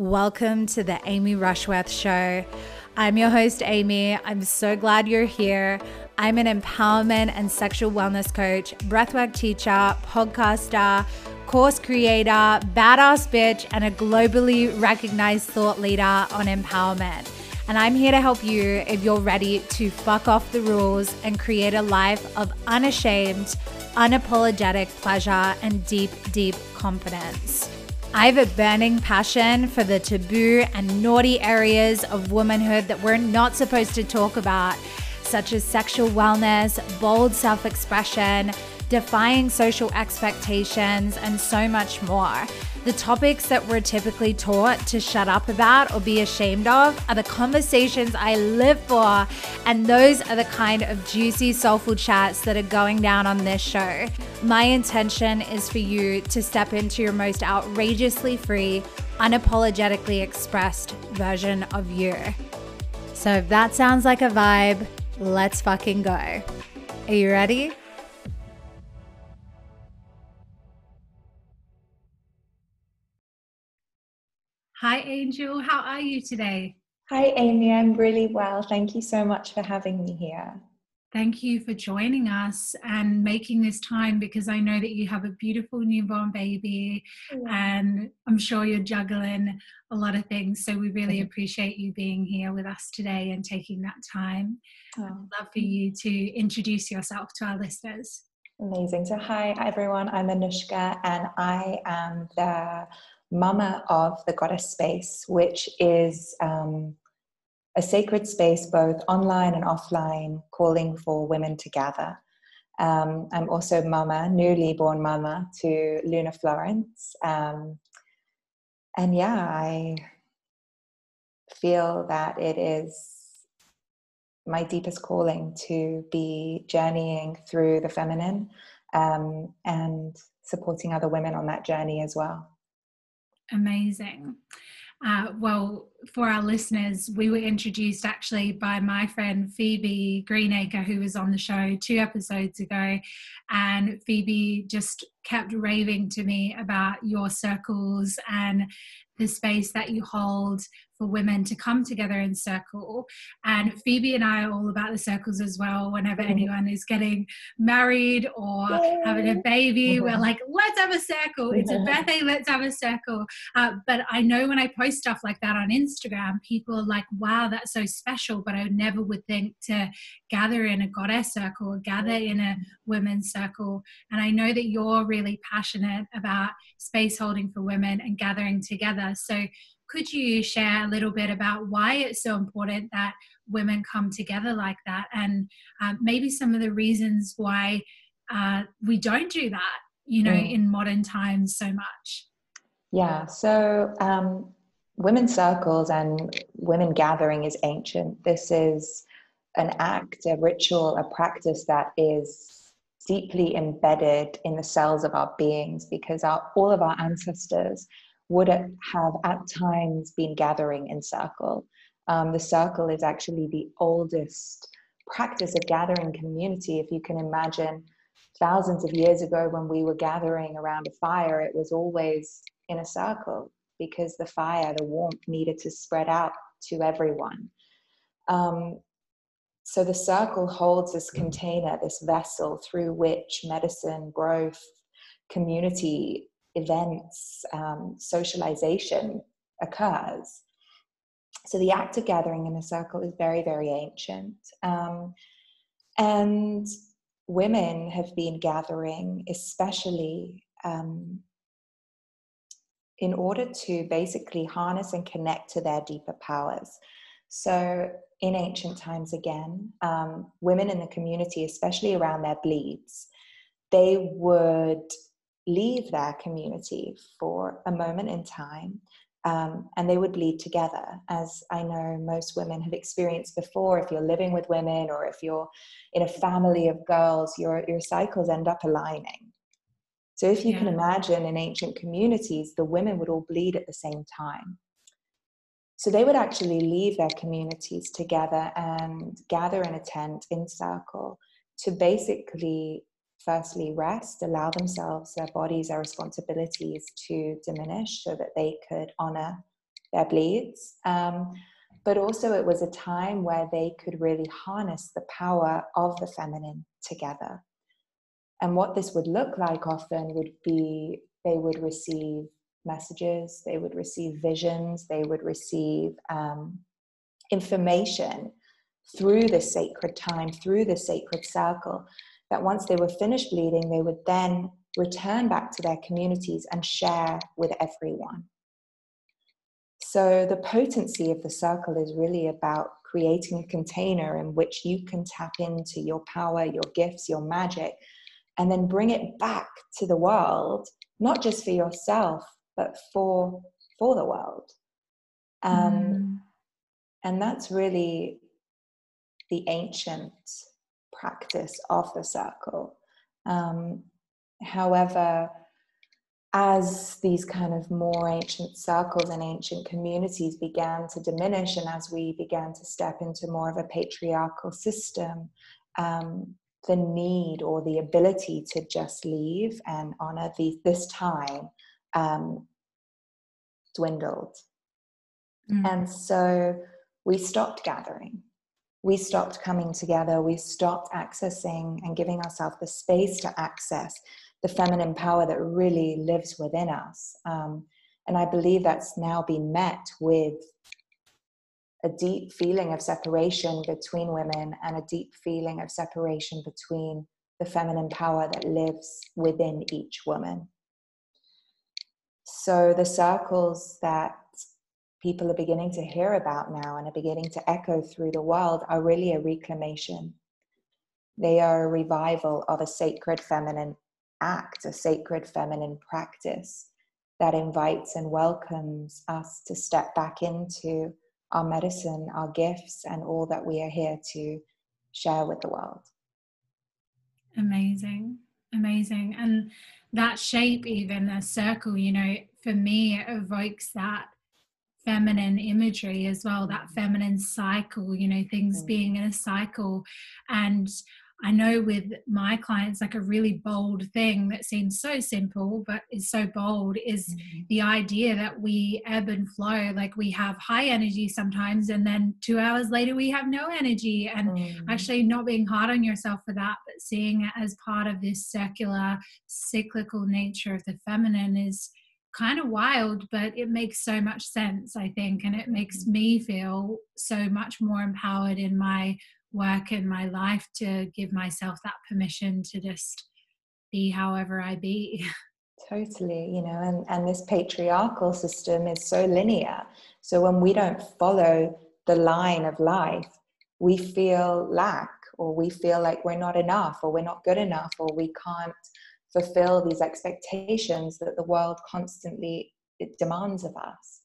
Welcome to the Amy Rushworth Show. I'm your host, Amy. I'm so glad you're here. I'm an empowerment and sexual wellness coach, breathwork teacher, podcaster, course creator, badass bitch, and a globally recognized thought leader on empowerment. And I'm here to help you if you're ready to fuck off the rules and create a life of unashamed, unapologetic pleasure and deep, deep confidence. I have a burning passion for the taboo and naughty areas of womanhood that we're not supposed to talk about, such as sexual wellness, bold self expression, defying social expectations, and so much more. The topics that we're typically taught to shut up about or be ashamed of are the conversations I live for, and those are the kind of juicy, soulful chats that are going down on this show. My intention is for you to step into your most outrageously free, unapologetically expressed version of you. So if that sounds like a vibe, let's fucking go. Are you ready? Hi, Angel. How are you today? Hi, Amy. I'm really well. Thank you so much for having me here. Thank you for joining us and making this time because I know that you have a beautiful newborn baby yeah. and I'm sure you're juggling a lot of things. So we really mm-hmm. appreciate you being here with us today and taking that time. Oh. I'd love for you to introduce yourself to our listeners. Amazing. So, hi everyone. I'm Anoushka and I am the mama of the goddess space, which is um, a sacred space both online and offline, calling for women to gather. Um, I'm also mama, newly born mama to Luna Florence. Um, and yeah, I feel that it is my deepest calling to be journeying through the feminine um, and supporting other women on that journey as well. Amazing. Uh, well, for our listeners, we were introduced actually by my friend Phoebe Greenacre, who was on the show two episodes ago. And Phoebe just kept raving to me about your circles and the space that you hold for women to come together in circle. And Phoebe and I are all about the circles as well. Whenever mm-hmm. anyone is getting married or Yay. having a baby, mm-hmm. we're like, let's have a circle. It's a birthday, let's have a circle. Uh, but I know when I post stuff like that on Instagram, people are like, wow, that's so special. But I never would think to gather in a goddess circle gather in a women's circle. And I know that you're really passionate about space holding for women and gathering together. So could you share a little bit about why it's so important that women come together like that and um, maybe some of the reasons why uh, we don't do that, you know, mm. in modern times so much? Yeah, so um, women's circles and women gathering is ancient. This is an act, a ritual, a practice that is deeply embedded in the cells of our beings because our, all of our ancestors would have at times been gathering in circle. Um, the circle is actually the oldest practice of gathering community. If you can imagine thousands of years ago when we were gathering around a fire, it was always in a circle because the fire, the warmth needed to spread out to everyone. Um, so the circle holds this container, this vessel through which medicine, growth, community events, um, socialization occurs. So the act of gathering in a circle is very, very ancient. Um, and women have been gathering, especially um, in order to basically harness and connect to their deeper powers. So, in ancient times, again, um, women in the community, especially around their bleeds, they would leave their community for a moment in time um, and they would bleed together, as I know most women have experienced before. If you're living with women or if you're in a family of girls, your, your cycles end up aligning. So, if you yeah. can imagine in ancient communities, the women would all bleed at the same time. So, they would actually leave their communities together and gather in a tent in circle to basically firstly rest, allow themselves, their bodies, their responsibilities to diminish so that they could honor their bleeds. Um, but also, it was a time where they could really harness the power of the feminine together. And what this would look like often would be they would receive messages, they would receive visions, they would receive um, information through the sacred time, through the sacred circle, that once they were finished bleeding, they would then return back to their communities and share with everyone. So, the potency of the circle is really about creating a container in which you can tap into your power, your gifts, your magic, and then bring it back to the world, not just for yourself, but for, for the world. Um, mm. And that's really the ancient practice of the circle. Um, however, as these kind of more ancient circles and ancient communities began to diminish, and as we began to step into more of a patriarchal system, um, the need or the ability to just leave and honor the, this time um, dwindled. Mm. And so we stopped gathering. We stopped coming together. We stopped accessing and giving ourselves the space to access the feminine power that really lives within us. Um, and I believe that's now been met with a deep feeling of separation between women and a deep feeling of separation between the feminine power that lives within each woman. So, the circles that people are beginning to hear about now and are beginning to echo through the world are really a reclamation. They are a revival of a sacred feminine act, a sacred feminine practice that invites and welcomes us to step back into our medicine, our gifts, and all that we are here to share with the world. Amazing, amazing. And that shape, even a circle, you know, for me, it evokes that feminine imagery as well, that feminine cycle, you know, things mm. being in a cycle. And I know with my clients, like a really bold thing that seems so simple but is so bold is mm-hmm. the idea that we ebb and flow. Like we have high energy sometimes, and then two hours later we have no energy. And mm-hmm. actually, not being hard on yourself for that, but seeing it as part of this circular, cyclical nature of the feminine is kind of wild, but it makes so much sense, I think. And it makes mm-hmm. me feel so much more empowered in my work in my life to give myself that permission to just be however I be. Totally, you know, and, and this patriarchal system is so linear. So when we don't follow the line of life, we feel lack or we feel like we're not enough or we're not good enough or we can't fulfill these expectations that the world constantly demands of us.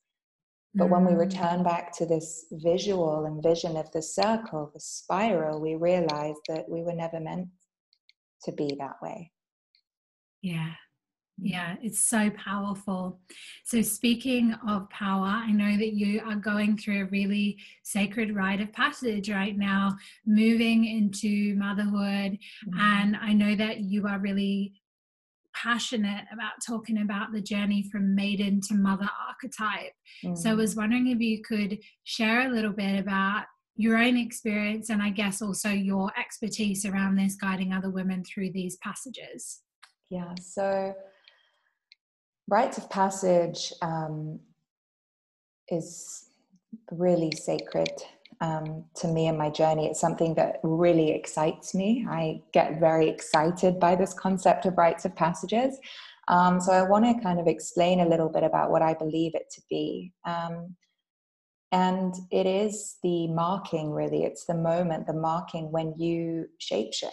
But when we mm. return back to this visual and vision of the circle, the spiral, we realize that we were never meant to be that way. Yeah. Yeah, it's so powerful. So, speaking of power, I know that you are going through a really sacred rite of passage right now, moving into motherhood. Mm-hmm. And I know that you are really passionate about talking about the journey from maiden to mother archetype. Mm. So I was mm. wondering if you could share a little bit about your own experience and I guess also your expertise around this, guiding other women through these passages. Yeah, so rites of passage um, is really sacred um, to me and my journey. It's something that really excites me. I get very excited by this concept of rites of passages. Um, so I want to kind of explain a little bit about what I believe it to be. Um, and it is the marking, really. It's the moment, the marking when you shapeshift,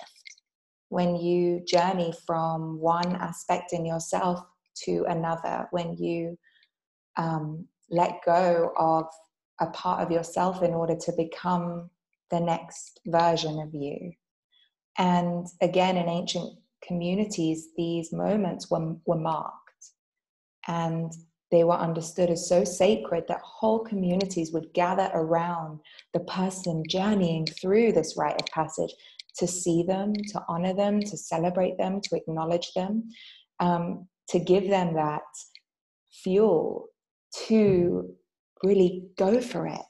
when you journey from one aspect in yourself to another, when you um, let go of a part of yourself in order to become the next version of you. And again, in ancient communities, these moments were, were marked and they were understood as so sacred that whole communities would gather around the person journeying through this rite of passage to see them, to honor them, to celebrate them, to acknowledge them, um, to give them that fuel to really go for it,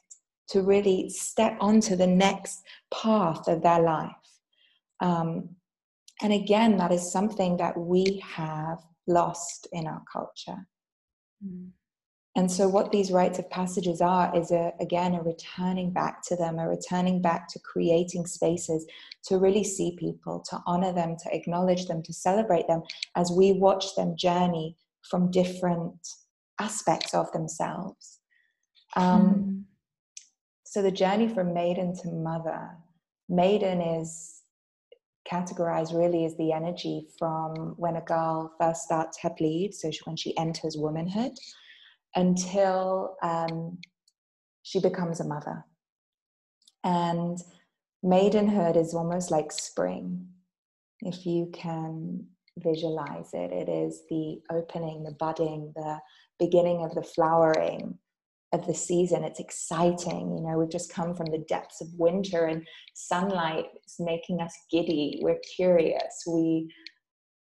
to really step onto the next path of their life. Um, and again, that is something that we have lost in our culture. Mm. And so, what these rites of passages are is a, again a returning back to them, a returning back to creating spaces to really see people, to honor them, to acknowledge them, to celebrate them as we watch them journey from different aspects of themselves. Um, mm. So, the journey from maiden to mother, maiden is categorized really as the energy from when a girl first starts her bleed, so when she enters womanhood until um, she becomes a mother. And maidenhood is almost like spring. If you can visualize it, it is the opening, the budding, the beginning of the flowering of the season. It's exciting. You know, we've just come from the depths of winter and sunlight is making us giddy. We're curious. We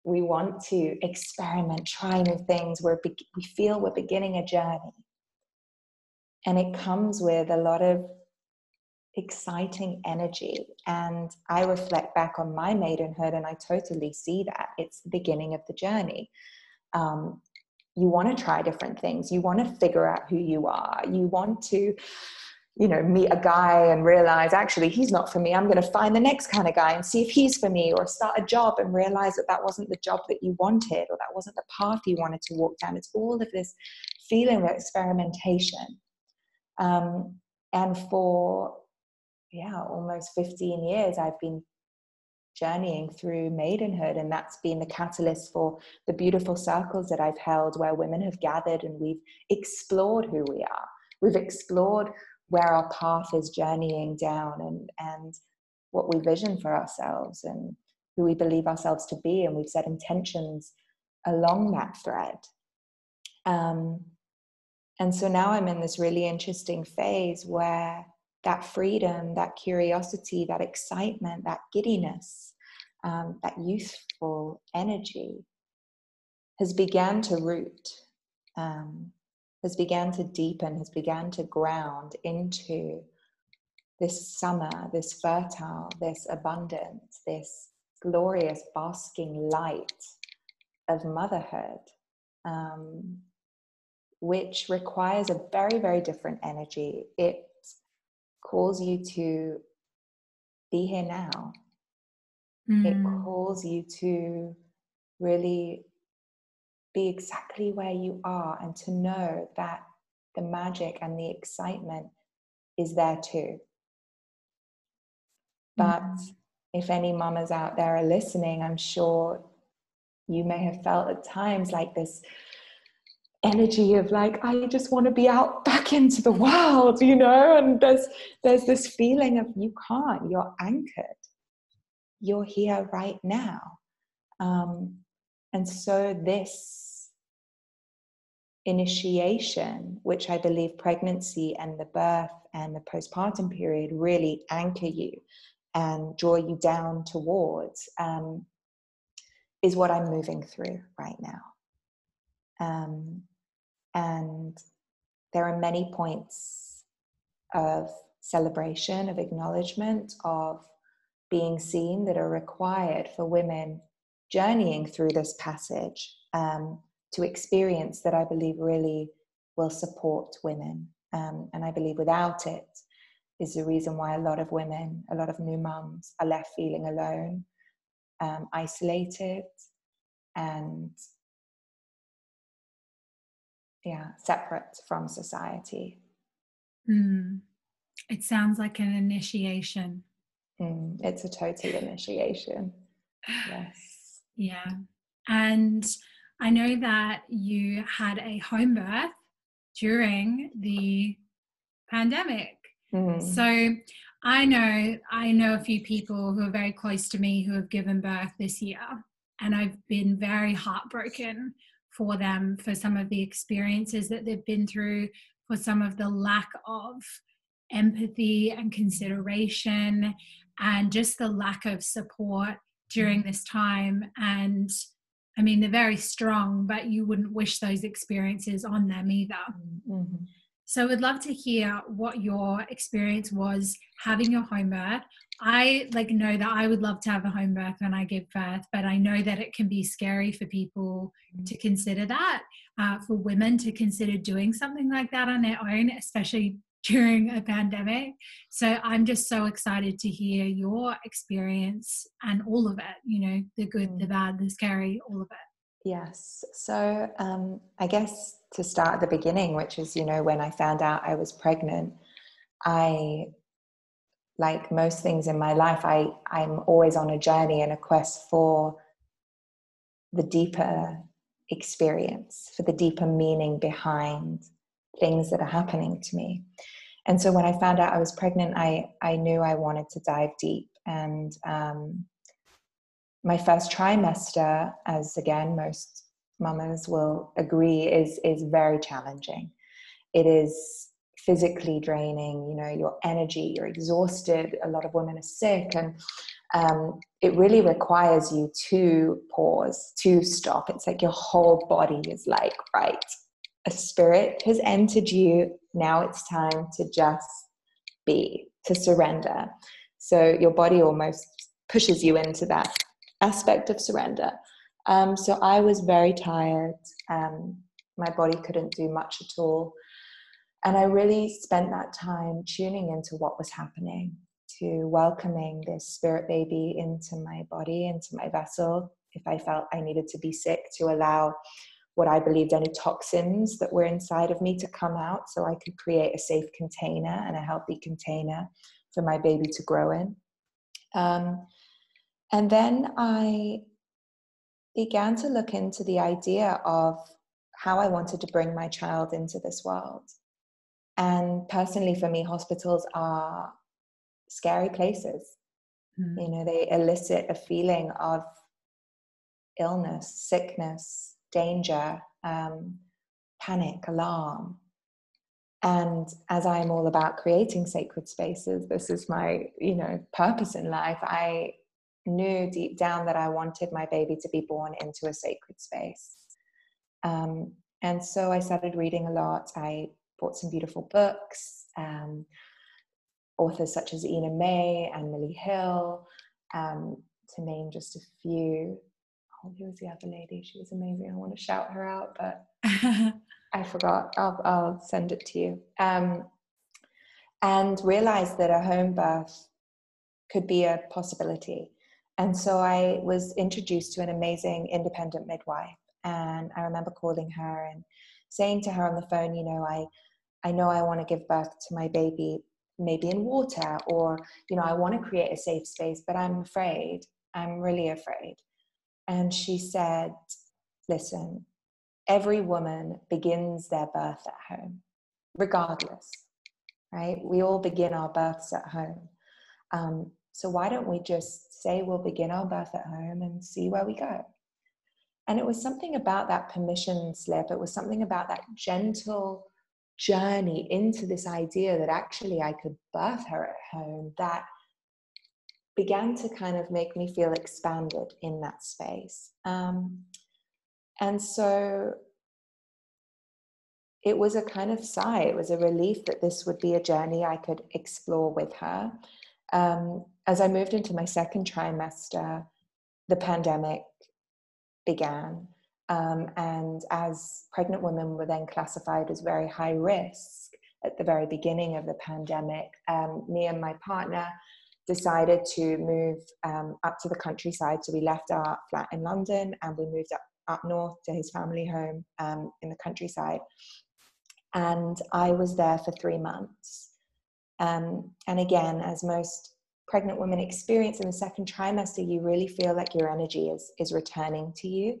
we want to experiment, try new things. We're we feel we're beginning a journey. And it comes with a lot of exciting energy. And I reflect back on my maidenhood and I totally see that. It's the beginning of the journey. Um, you want to try different things. You want to figure out who you are. You want to you know meet a guy and realize actually he's not for me i'm going to find the next kind of guy and see if he's for me or start a job and realize that that wasn't the job that you wanted or that wasn't the path you wanted to walk down it's all of this feeling of experimentation um, and for yeah almost 15 years i've been journeying through maidenhood and that's been the catalyst for the beautiful circles that i've held where women have gathered and we've explored who we are. We've explored where our path is journeying down and and what we vision for ourselves and who we believe ourselves to be and we've set intentions along that thread. Um, and so now i'm in this really interesting phase where that freedom that curiosity that excitement that giddiness um, that youthful energy has began to root um, has began to deepen, has began to ground into this summer, this fertile, this abundance, this glorious basking light of motherhood, um, which requires a very, very different energy. It calls you to be here now. Mm. It calls you to really be exactly where you are and to know that the magic and the excitement is there too. But mm-hmm. if any mamas out there are listening, I'm sure you may have felt at times like this energy of like i just want to be out back into the world you know? And there's there's this feeling of you can't you're anchored. You're here right now. Um, and so this initiation, which I believe pregnancy and the birth and the postpartum period really anchor you and draw you down towards, um, is what I'm moving through right now. Um, and there are many points of celebration, of acknowledgement, of being seen that are required for women journeying through this passage. Um, to experience that I believe really will support women. Um, and I believe without it is the reason why a lot of women, a lot of new mums are left feeling alone, um, isolated, and yeah, separate from society. Mm. It sounds like an initiation. Mm, it's a total initiation. Yes. Yeah. And I know that you had a home birth during the pandemic. Mm. So I know I know a few people who are very close to me who have given birth this year and I've been very heartbroken for them for some of the experiences that they've been through for some of the lack of empathy and consideration and just the lack of support during this time and I mean, they're very strong, but you wouldn't wish those experiences on them either. Mm-hmm. So, I'd love to hear what your experience was having your home birth. I like know that I would love to have a home birth when I give birth, but I know that it can be scary for people mm. to consider that, uh, for women to consider doing something like that on their own, especially during a pandemic. So I'm just so excited to hear your experience and all of it, you know, the good, mm. the bad, the scary, all of it. Yes. So um, I guess to start at the beginning, which is, you know, when I found out I was pregnant, I, like most things in my life, I, I'm always on a journey and a quest for the deeper experience, for the deeper meaning behind things that are happening to me. And so when I found out I was pregnant, I, I knew I wanted to dive deep. And um, my first trimester, as again, most mamas will agree, is, is very challenging. It is physically draining, you know, your energy, you're exhausted. A lot of women are sick. And um, it really requires you to pause, to stop. It's like your whole body is like, right, a spirit has entered you. Now it's time to just be, to surrender. So your body almost pushes you into that aspect of surrender. Um, so I was very tired. Um, my body couldn't do much at all. And I really spent that time tuning into what was happening, to welcoming this spirit baby into my body, into my vessel. If I felt I needed to be sick, to allow what I believed any toxins that were inside of me to come out so I could create a safe container and a healthy container for my baby to grow in. Um, and then I began to look into the idea of how I wanted to bring my child into this world. And personally, for me, hospitals are scary places. Mm. You know, they elicit a feeling of illness, sickness, danger, um, panic, alarm. And as I'm all about creating sacred spaces, this is my, you know, purpose in life. I knew deep down that I wanted my baby to be born into a sacred space. Um, and so I started reading a lot. I bought some beautiful books, um, authors such as Ina May and Milli Hill, um, to name just a few oh, who was the other lady? She was amazing. I want to shout her out, but I forgot. I'll, I'll send it to you. Um, and realized that a home birth could be a possibility. And so I was introduced to an amazing independent midwife. And I remember calling her and saying to her on the phone, you know, I, I know I want to give birth to my baby maybe in water or, you know, I want to create a safe space, but I'm afraid. I'm really afraid. And she said, Listen, every woman begins their birth at home, regardless, right? We all begin our births at home. Um, so why don't we just say we'll begin our birth at home and see where we go? And it was something about that permission slip, it was something about that gentle journey into this idea that actually I could birth her at home that began to kind of make me feel expanded in that space. Um, and so it was a kind of sigh, it was a relief that this would be a journey I could explore with her. Um, as I moved into my second trimester, the pandemic began. Um, and as pregnant women were then classified as very high risk at the very beginning of the pandemic, um, me and my partner decided to move um, up to the countryside. So we left our flat in London and we moved up, up north to his family home um, in the countryside. And I was there for three months. Um, and again, as most pregnant women experience in the second trimester, you really feel like your energy is, is returning to you.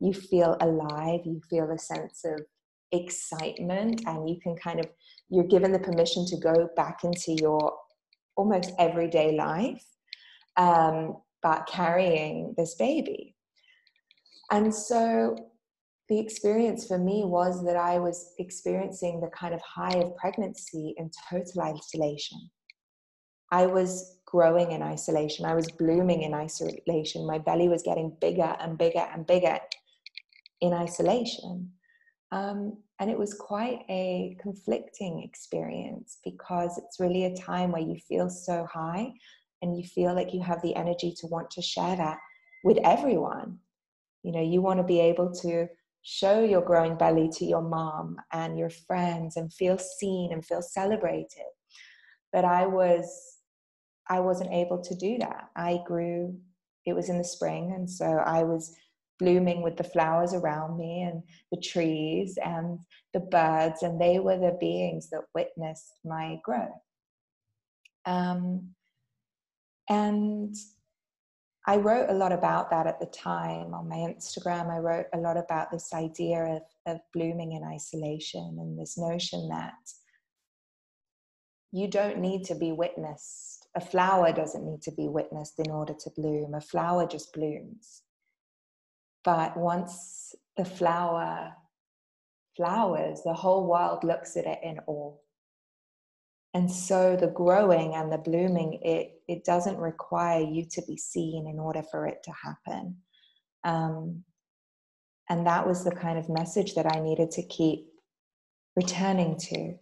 You feel alive, you feel a sense of excitement, and you can kind of, you're given the permission to go back into your almost everyday life, um, but carrying this baby. And so the experience for me was that I was experiencing the kind of high of pregnancy in total isolation. I was growing in isolation. I was blooming in isolation. My belly was getting bigger and bigger and bigger in isolation. Um, and it was quite a conflicting experience because it's really a time where you feel so high and you feel like you have the energy to want to share that with everyone. You know, you want to be able to show your growing belly to your mom and your friends and feel seen and feel celebrated. But I was I wasn't able to do that. I grew it was in the spring and so I was blooming with the flowers around me and the trees and the birds, and they were the beings that witnessed my growth. Um, and I wrote a lot about that at the time on my Instagram. I wrote a lot about this idea of, of blooming in isolation and this notion that you don't need to be witnessed. A flower doesn't need to be witnessed in order to bloom. A flower just blooms. But once the flower flowers, the whole world looks at it in awe. And so the growing and the blooming, it, it doesn't require you to be seen in order for it to happen. Um, and that was the kind of message that I needed to keep returning to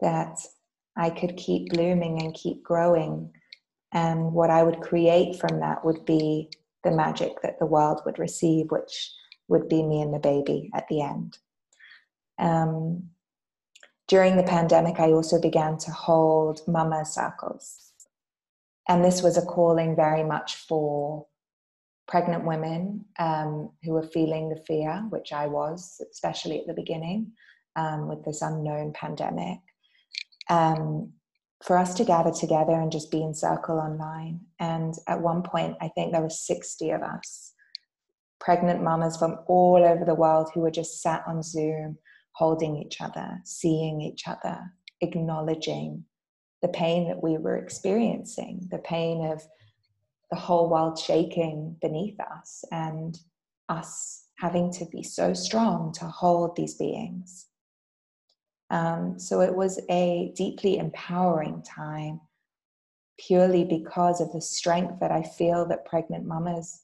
that I could keep blooming and keep growing. And what I would create from that would be the magic that the world would receive, which would be me and the baby at the end. Um, during the pandemic, I also began to hold mama circles. And this was a calling very much for pregnant women um, who were feeling the fear, which I was, especially at the beginning um, with this unknown pandemic. Um, for us to gather together and just be in circle online. And at one point, I think there were 60 of us, pregnant mamas from all over the world who were just sat on Zoom, holding each other, seeing each other, acknowledging the pain that we were experiencing, the pain of the whole world shaking beneath us, and us having to be so strong to hold these beings. Um, so it was a deeply empowering time, purely because of the strength that I feel that pregnant mamas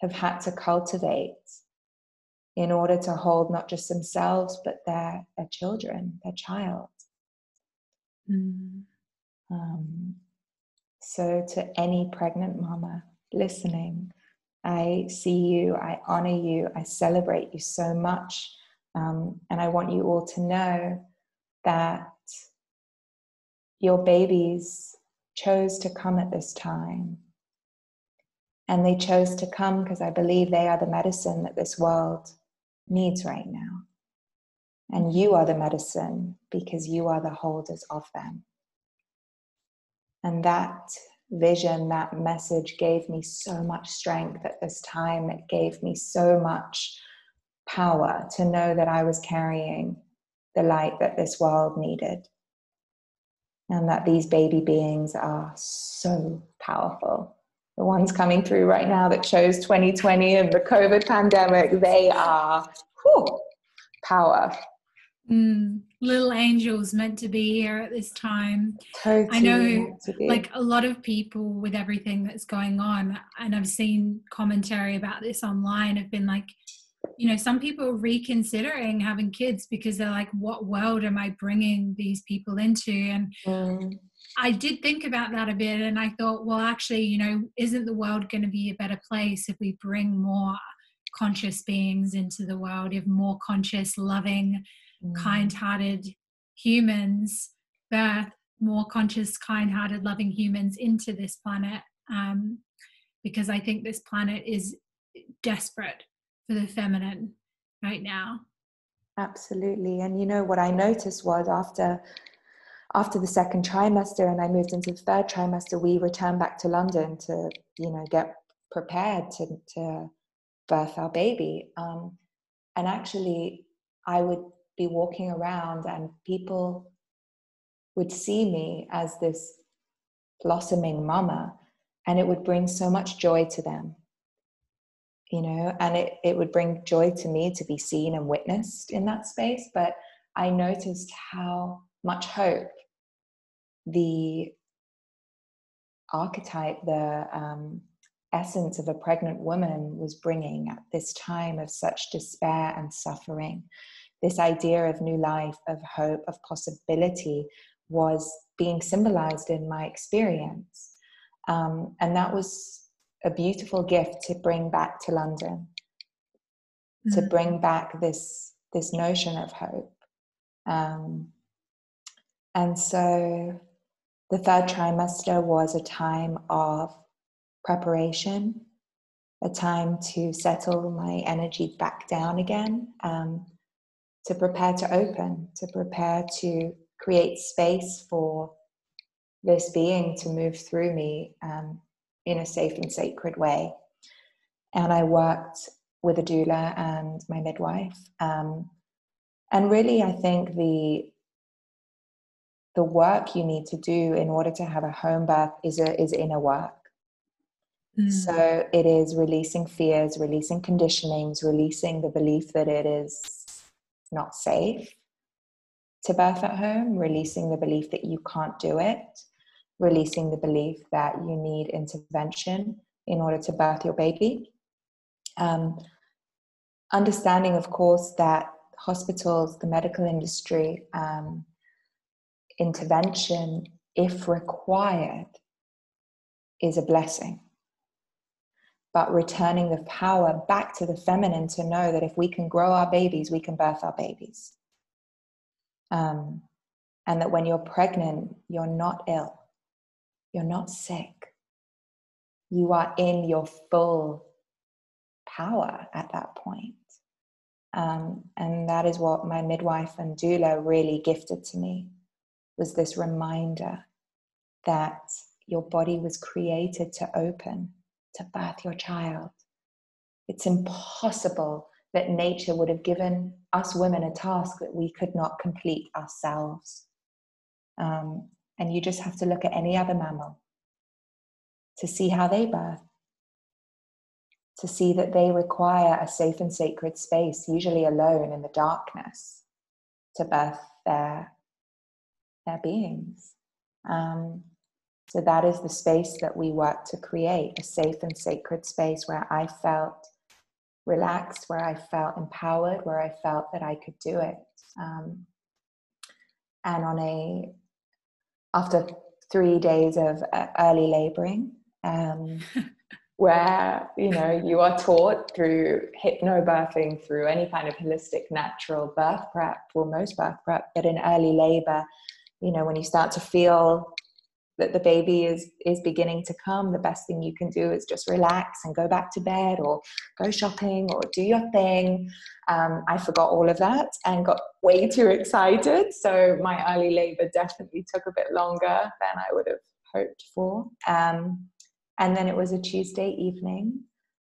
have had to cultivate in order to hold not just themselves, but their, their children, their child. Mm. Um, so, to any pregnant mama listening, I see you, I honor you, I celebrate you so much um, and I want you all to know that your babies chose to come at this time. And they chose to come because I believe they are the medicine that this world needs right now. And you are the medicine because you are the holders of them. And that vision, that message gave me so much strength at this time. It gave me so much power to know that I was carrying the light that this world needed. And that these baby beings are so powerful. The ones coming through right now that chose 2020 and the COVID pandemic, they are whew, power. Mm, little angels meant to be here at this time. Totally I know, like a lot of people with everything that's going on, and I've seen commentary about this online, have been like, you know some people are reconsidering having kids because they're like what world am i bringing these people into and mm. i did think about that a bit and i thought well actually you know isn't the world going to be a better place if we bring more conscious beings into the world if more conscious loving mm. kind-hearted humans birth more conscious kind-hearted loving humans into this planet um, because i think this planet is desperate for the feminine right now. Absolutely. And you know what i noticed was after after the second trimester and i moved into the third trimester we returned back to london to you know get prepared to, to birth our baby. Um, and actually i would be walking around and people would see me as this blossoming mama and it would bring so much joy to them you know, and it, it would bring joy to me to be seen and witnessed in that space. But I noticed how much hope the archetype, the um, essence of a pregnant woman was bringing at this time of such despair and suffering. this idea of new life, of hope, of possibility was being symbolized in my experience. Um, and that was a beautiful gift to bring back to London, mm-hmm. to mm. bring back this, this notion of hope. Um, and so the third trimester was a time of preparation, a time to settle my energy back down again, um, to prepare to open, to prepare to create space for this being to move through me um, in a safe and sacred way. And I worked with a doula and my midwife. Um, and really, I think the the work you need to do in order to have a home birth is a, is inner work. Mm. So it is releasing fears, releasing conditionings, releasing the belief that it is not safe to birth at home, releasing the belief that you can't do it, releasing the belief that you need intervention in order to birth your baby. Um, understanding, of course, that hospitals, the medical industry, um, intervention, if required, is a blessing. But returning the power back to the feminine to know that if we can grow our babies, we can birth our babies. Um, and that when you're pregnant, you're not ill, you're not sick. You are in your full power at that point. Um, and that is what my midwife and doula really gifted to me was this reminder that your body was created to open, to birth your child. It's impossible that nature would have given us women a task that we could not complete ourselves. Um, and you just have to look at any other mammal to see how they birth, to see that they require a safe and sacred space, usually alone in the darkness, to birth their their beings. Um, so that is the space that we work to create a safe and sacred space where I felt relaxed, where I felt empowered, where I felt that I could do it. Um, and on a after three days of uh, early laboring, um, where you know you are taught through hypnobirthing, through any kind of holistic natural birth prep, or most birth prep, that in early labor you know when you start to feel that the baby is is beginning to come the best thing you can do is just relax and go back to bed or go shopping or do your thing. Um, i forgot all of that and got way too excited. So my early labor definitely took a bit longer than i would have hoped for. Um, and then it was a tuesday evening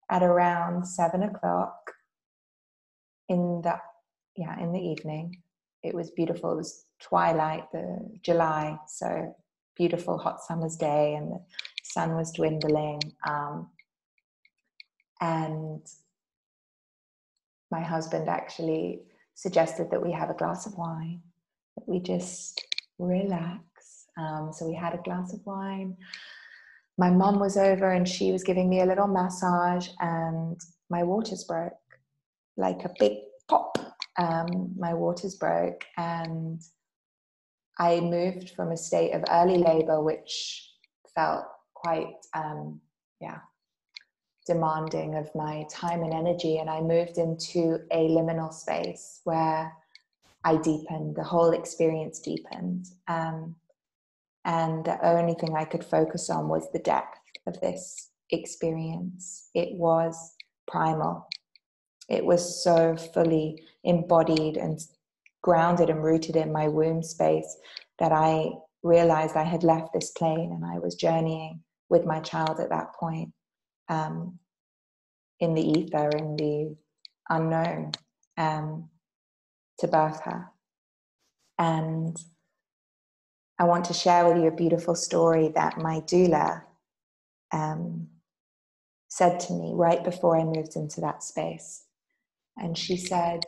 at around seven o'clock in the yeah in the evening. It was beautiful. It was twilight, the July, so beautiful hot summer's day, and the sun was dwindling. Um, and my husband actually suggested that we have a glass of wine, that we just relax. Um, so we had a glass of wine. My mom was over and she was giving me a little massage, and my waters broke like a big pop. Um, my waters broke, and I moved from a state of early labor, which felt quite, um, yeah, demanding of my time and energy. And I moved into a liminal space where I deepened, the whole experience deepened. Um, and the only thing I could focus on was the depth of this experience. It was primal, it was so fully embodied and grounded and rooted in my womb space that I realized I had left this plane and I was journeying with my child at that point um, in the ether, in the unknown, um, to birth her. And I want to share with you a beautiful story that my doula um, said to me right before I moved into that space. And she said,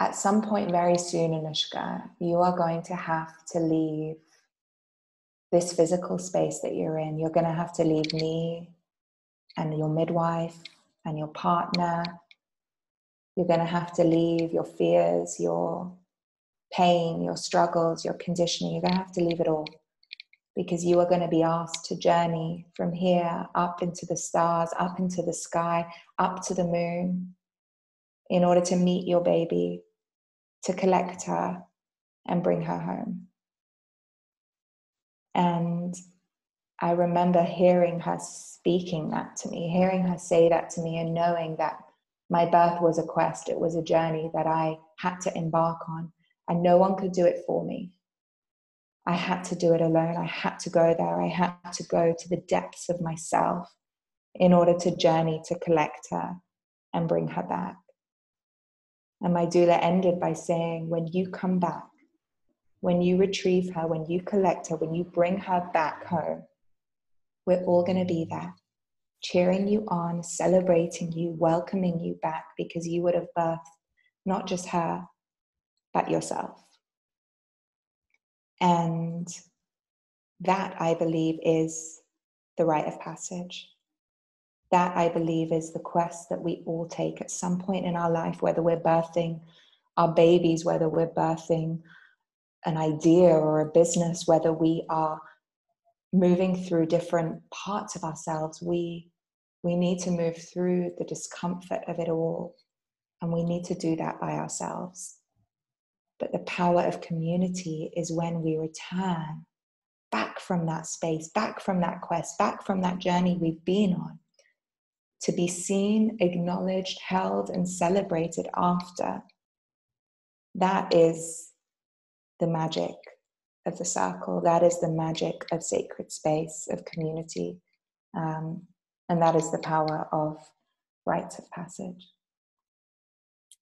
at some point very soon, Anoushka, you are going to have to leave this physical space that you're in. You're going to have to leave me and your midwife and your partner You're going to have to leave your fears, your pain, your struggles, your conditioning. You're going to have to leave it all because you are going to be asked to journey from here up into the stars, up into the sky, up to the moon in order to meet your baby, to collect her and bring her home. And I remember hearing her speaking that to me, hearing her say that to me, and knowing that my birth was a quest, it was a journey that I had to embark on, and no one could do it for me. I had to do it alone. I had to go there. I had to go to the depths of myself in order to journey to collect her and bring her back. And my doula ended by saying, When you come back, when you retrieve her, when you collect her, when you bring her back home, we're all going to be there, cheering you on, celebrating you, welcoming you back because you would have birthed not just her, but yourself. And that, I believe, is the rite of passage. That, I believe, is the quest that we all take at some point in our life, whether we're birthing our babies, whether we're birthing an idea or a business, whether we are moving through different parts of ourselves. We, we need to move through the discomfort of it all, and we need to do that by ourselves. But the power of community is when we return back from that space, back from that quest, back from that journey we've been on, to be seen, acknowledged, held, and celebrated after. That is the magic of the circle. That is the magic of sacred space, of community. Um, and that is the power of rites of passage.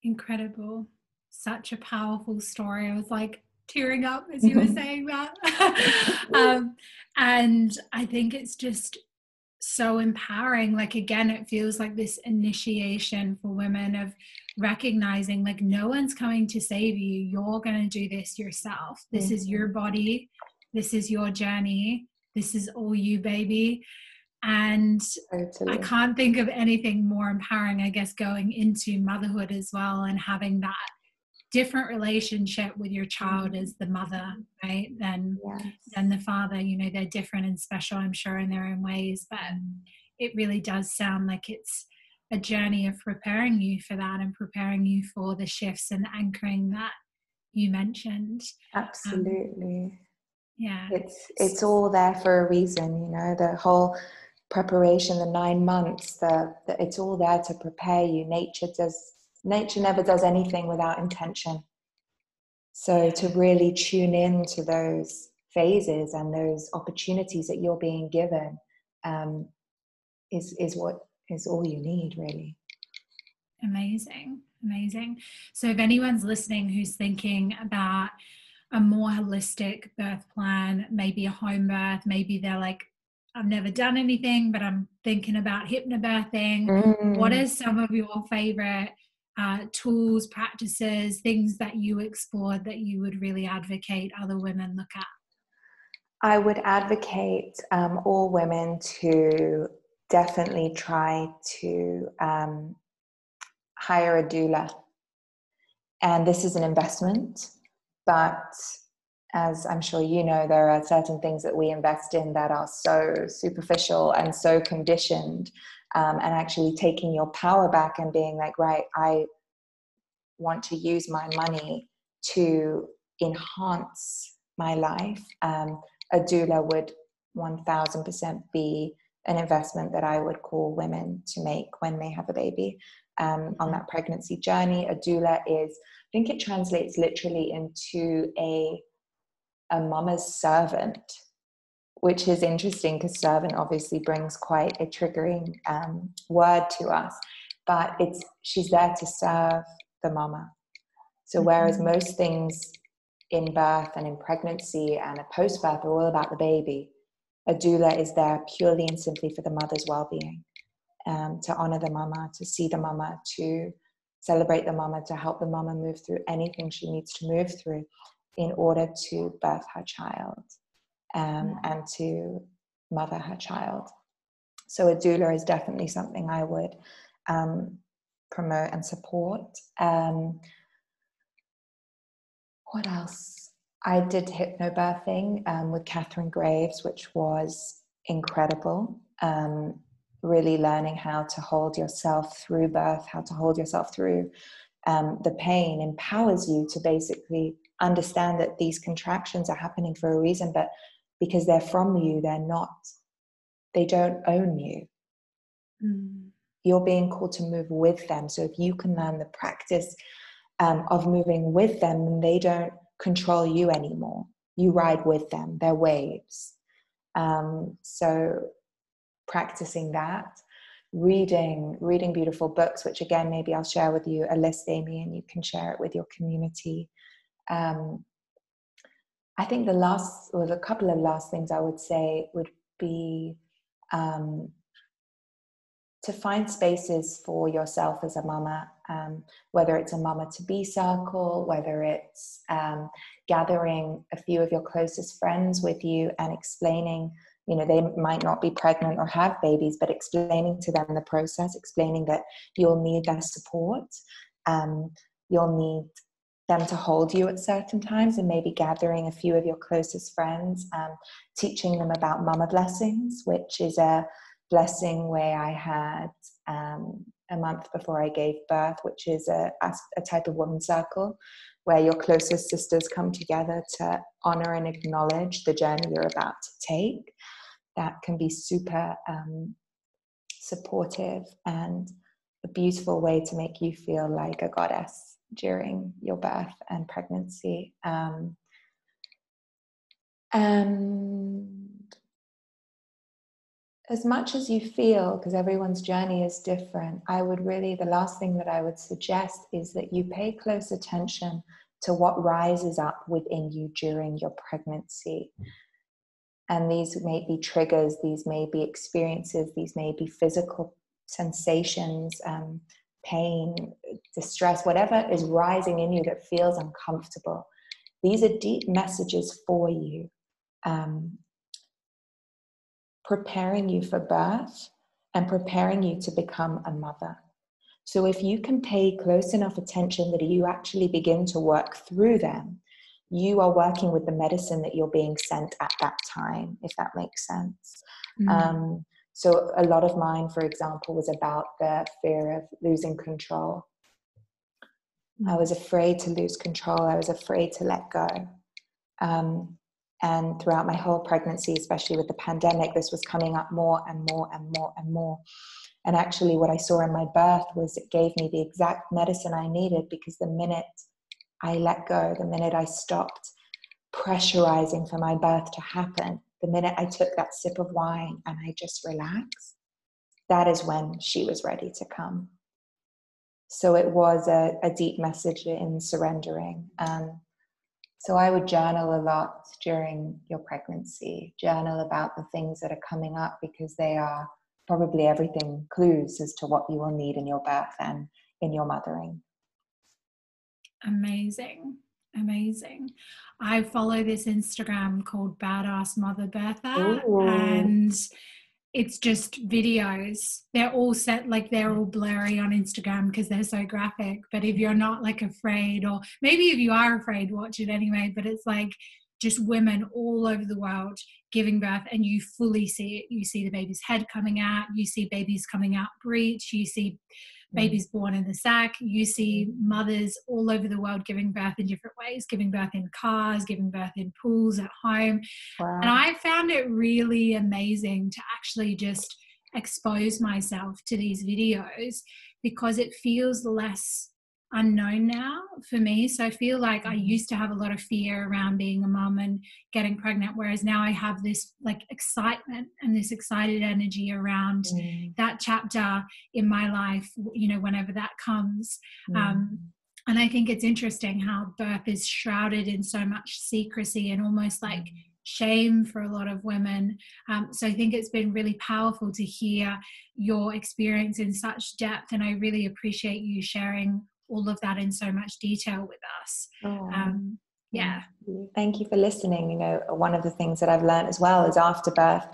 Incredible such a powerful story. I was like tearing up as you were saying that. um, and I think it's just so empowering. Like, again, it feels like this initiation for women of recognizing like no one's coming to save you. You're going to do this yourself. This mm-hmm. is your body. This is your journey. This is all you, baby. And totally. I can't think of anything more empowering, I guess, going into motherhood as well and having that different relationship with your child mm-hmm. as the mother right than yes. than the father. You know they're different and special i'm sure in their own ways but it really does sound like it's a journey of preparing you for that and preparing you for the shifts and anchoring that you mentioned. Absolutely. Um, yeah. It's it's all there for a reason you know the whole preparation the nine months the, the it's all there to prepare you. Nature does nature never does anything without intention. So to really tune in to those phases and those opportunities that you're being given um, is is what is all you need, really. Amazing, amazing. So if anyone's listening who's thinking about a more holistic birth plan, maybe a home birth, maybe they're like, I've never done anything, but I'm thinking about hypnobirthing. Mm. What are some of your favorite uh, tools, practices, things that you explored that you would really advocate other women look at? I would advocate um, all women to definitely try to um, hire a doula. And this is an investment, but as I'm sure you know, there are certain things that we invest in that are so superficial and so conditioned um, and actually taking your power back and being like, right, I want to use my money to enhance my life. Um, a doula would 1000% be an investment that I would call women to make when they have a baby. Um, on that pregnancy journey, a doula is, I think it translates literally into a, a mama's servant which is interesting because servant obviously brings quite a triggering um, word to us but it's she's there to serve the mama so whereas mm-hmm. most things in birth and in pregnancy and a post-birth are all about the baby a doula is there purely and simply for the mother's well-being um, to honor the mama to see the mama to celebrate the mama to help the mama move through anything she needs to move through in order to birth her child um, and to mother her child. So a doula is definitely something I would um, promote and support. Um, what else? I did hypnobirthing um, with Katharine Graves, which was incredible. Um, really learning how to hold yourself through birth, how to hold yourself through um, the pain empowers you to basically understand that these contractions are happening for a reason, but because they're from you, they're not, they don't own you. Mm. You're being called to move with them. So if you can learn the practice um, of moving with them, then they don't control you anymore. You ride with them, they're waves. Um, so practicing that reading reading beautiful books which again maybe i'll share with you a list amy and you can share it with your community um, i think the last or a couple of last things i would say would be um, to find spaces for yourself as a mama um, whether it's a mama to be circle whether it's um, gathering a few of your closest friends with you and explaining you know they might not be pregnant or have babies but explaining to them the process explaining that you'll need their support um, you'll need them to hold you at certain times and maybe gathering a few of your closest friends um, teaching them about mama blessings which is a blessing where i had um, a month before i gave birth which is a, a type of woman circle where your closest sisters come together to honor and acknowledge the journey you're about to take. That can be super um, supportive and a beautiful way to make you feel like a goddess during your birth and pregnancy. Um, and as much as you feel, because everyone's journey is different, I would really, the last thing that I would suggest is that you pay close attention to what rises up within you during your pregnancy and these may be triggers these may be experiences these may be physical sensations um, pain distress whatever is rising in you that feels uncomfortable these are deep messages for you um, preparing you for birth and preparing you to become a mother so if you can pay close enough attention that you actually begin to work through them you are working with the medicine that you're being sent at that time, if that makes sense. Mm. Um, so, a lot of mine, for example, was about the fear of losing control. Mm. I was afraid to lose control, I was afraid to let go. Um, and throughout my whole pregnancy, especially with the pandemic, this was coming up more and more and more and more. And actually, what I saw in my birth was it gave me the exact medicine I needed because the minute I let go, the minute I stopped pressurizing for my birth to happen, the minute I took that sip of wine and I just relaxed, that is when she was ready to come. So it was a, a deep message in surrendering. Um, so I would journal a lot during your pregnancy, journal about the things that are coming up because they are probably everything clues as to what you will need in your birth and in your mothering. Amazing. Amazing. I follow this Instagram called Badass Mother Birther Ooh. and it's just videos. They're all set like they're all blurry on Instagram because they're so graphic. But if you're not like afraid, or maybe if you are afraid, watch it anyway. But it's like just women all over the world giving birth, and you fully see it. You see the baby's head coming out, you see babies coming out breech, you see. Mm. babies born in the sack. You see mm. mothers all over the world giving birth in different ways, giving birth in cars, giving birth in pools at home. Wow. And I found it really amazing to actually just expose myself to these videos because it feels less unknown now for me. So I feel like I mm-hmm. used to have a lot of fear around being a mum and getting pregnant, whereas now I have this like excitement and this excited energy around mm. that chapter in my life, you know, whenever that comes. Mm. Um, and I think it's interesting how birth is shrouded in so much secrecy and almost like mm. shame for a lot of women. Um, so I think it's been really powerful to hear your experience in such depth. And I really appreciate you sharing all of that in so much detail with us. Oh. Um, yeah. Thank you for listening. You know, one of the things that I've learned as well is after birth,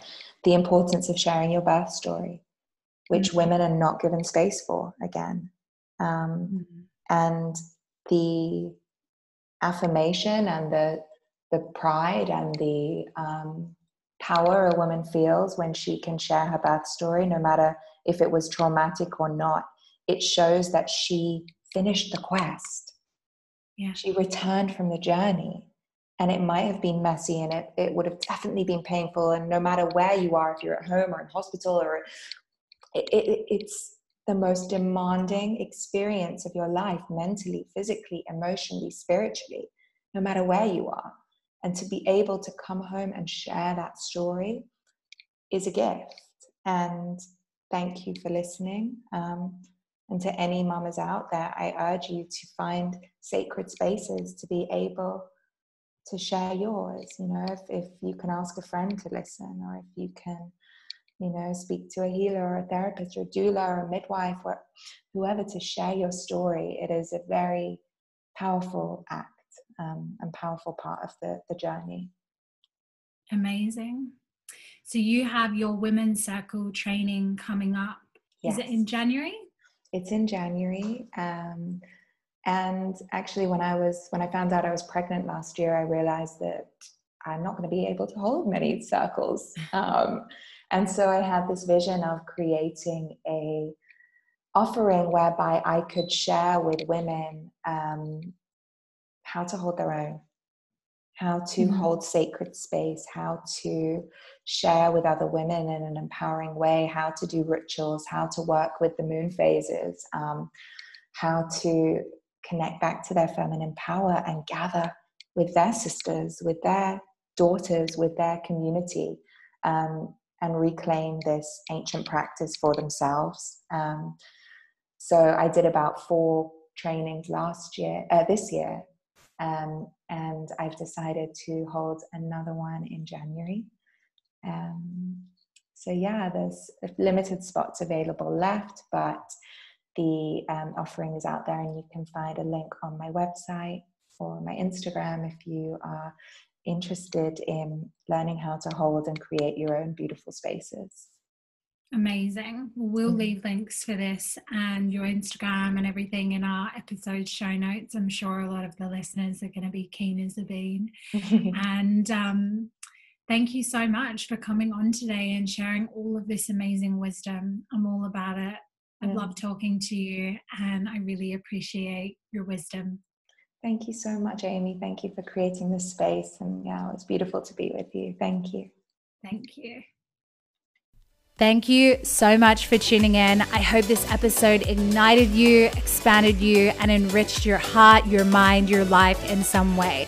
the importance of sharing your birth story, which mm-hmm. women are not given space for again. Um, mm-hmm. And the affirmation and the the pride and the um, power a woman feels when she can share her birth story, no matter if it was traumatic or not. It shows that she finished the quest. Yeah. She returned from the journey. And it might have been messy and it, it would have definitely been painful. And no matter where you are, if you're at home or in hospital, or it, it, it's the most demanding experience of your life mentally, physically, emotionally, spiritually, no matter where you are. And to be able to come home and share that story is a gift. And thank you for listening. Um, and to any mamas out there, I urge you to find sacred spaces to be able to share yours. You know, if, if you can ask a friend to listen, or if you can, you know, speak to a healer or a therapist or a doula or a midwife or whoever to share your story, it is a very powerful act um, and powerful part of the, the journey. Amazing. So you have your women's circle training coming up. Yes. Is it in January? It's in January. Um, and actually, when I was when I found out I was pregnant last year, I realized that I'm not going to be able to hold many circles. Um, and so I had this vision of creating a offering whereby I could share with women um, how to hold their own, how to mm-hmm. hold sacred space, how to share with other women in an empowering way, how to do rituals, how to work with the moon phases, um, how to connect back to their feminine power and gather with their sisters, with their daughters, with their community, um, and reclaim this ancient practice for themselves. Um, so I did about four trainings last year, uh, this year, um, and I've decided to hold another one in January. Um, so yeah, there's limited spots available left, but the um, offering is out there, and you can find a link on my website or my Instagram if you are interested in learning how to hold and create your own beautiful spaces. Amazing. We'll mm-hmm. leave links for this and your Instagram and everything in our episode show notes. I'm sure a lot of the listeners are going to be keen as a bean. and um, thank you so much for coming on today and sharing all of this amazing wisdom. I'm all about it. I yeah. love talking to you and I really appreciate your wisdom. Thank you so much, Amy. Thank you for creating this space. And yeah, it's beautiful to be with you. Thank you. Thank you. Thank you so much for tuning in. I hope this episode ignited you, expanded you, and enriched your heart, your mind, your life in some way.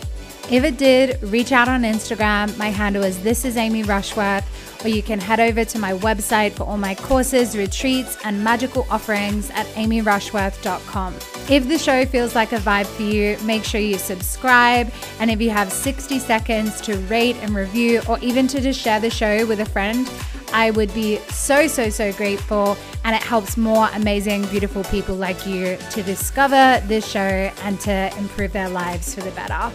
If it did, reach out on Instagram. My handle is This is Amy Rushworth, or you can head over to my website for all my courses, retreats, and magical offerings at amyrushworth.com. If the show feels like a vibe for you, make sure you subscribe. And if you have 60 seconds to rate and review, or even to just share the show with a friend, I would be so, so, so grateful. And it helps more amazing, beautiful people like you to discover this show and to improve their lives for the better.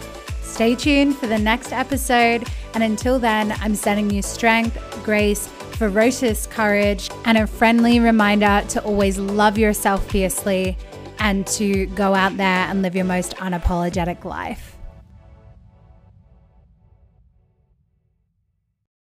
Stay tuned for the next episode. And until then, I'm sending you strength, grace, ferocious courage, and a friendly reminder to always love yourself fiercely and to go out there and live your most unapologetic life.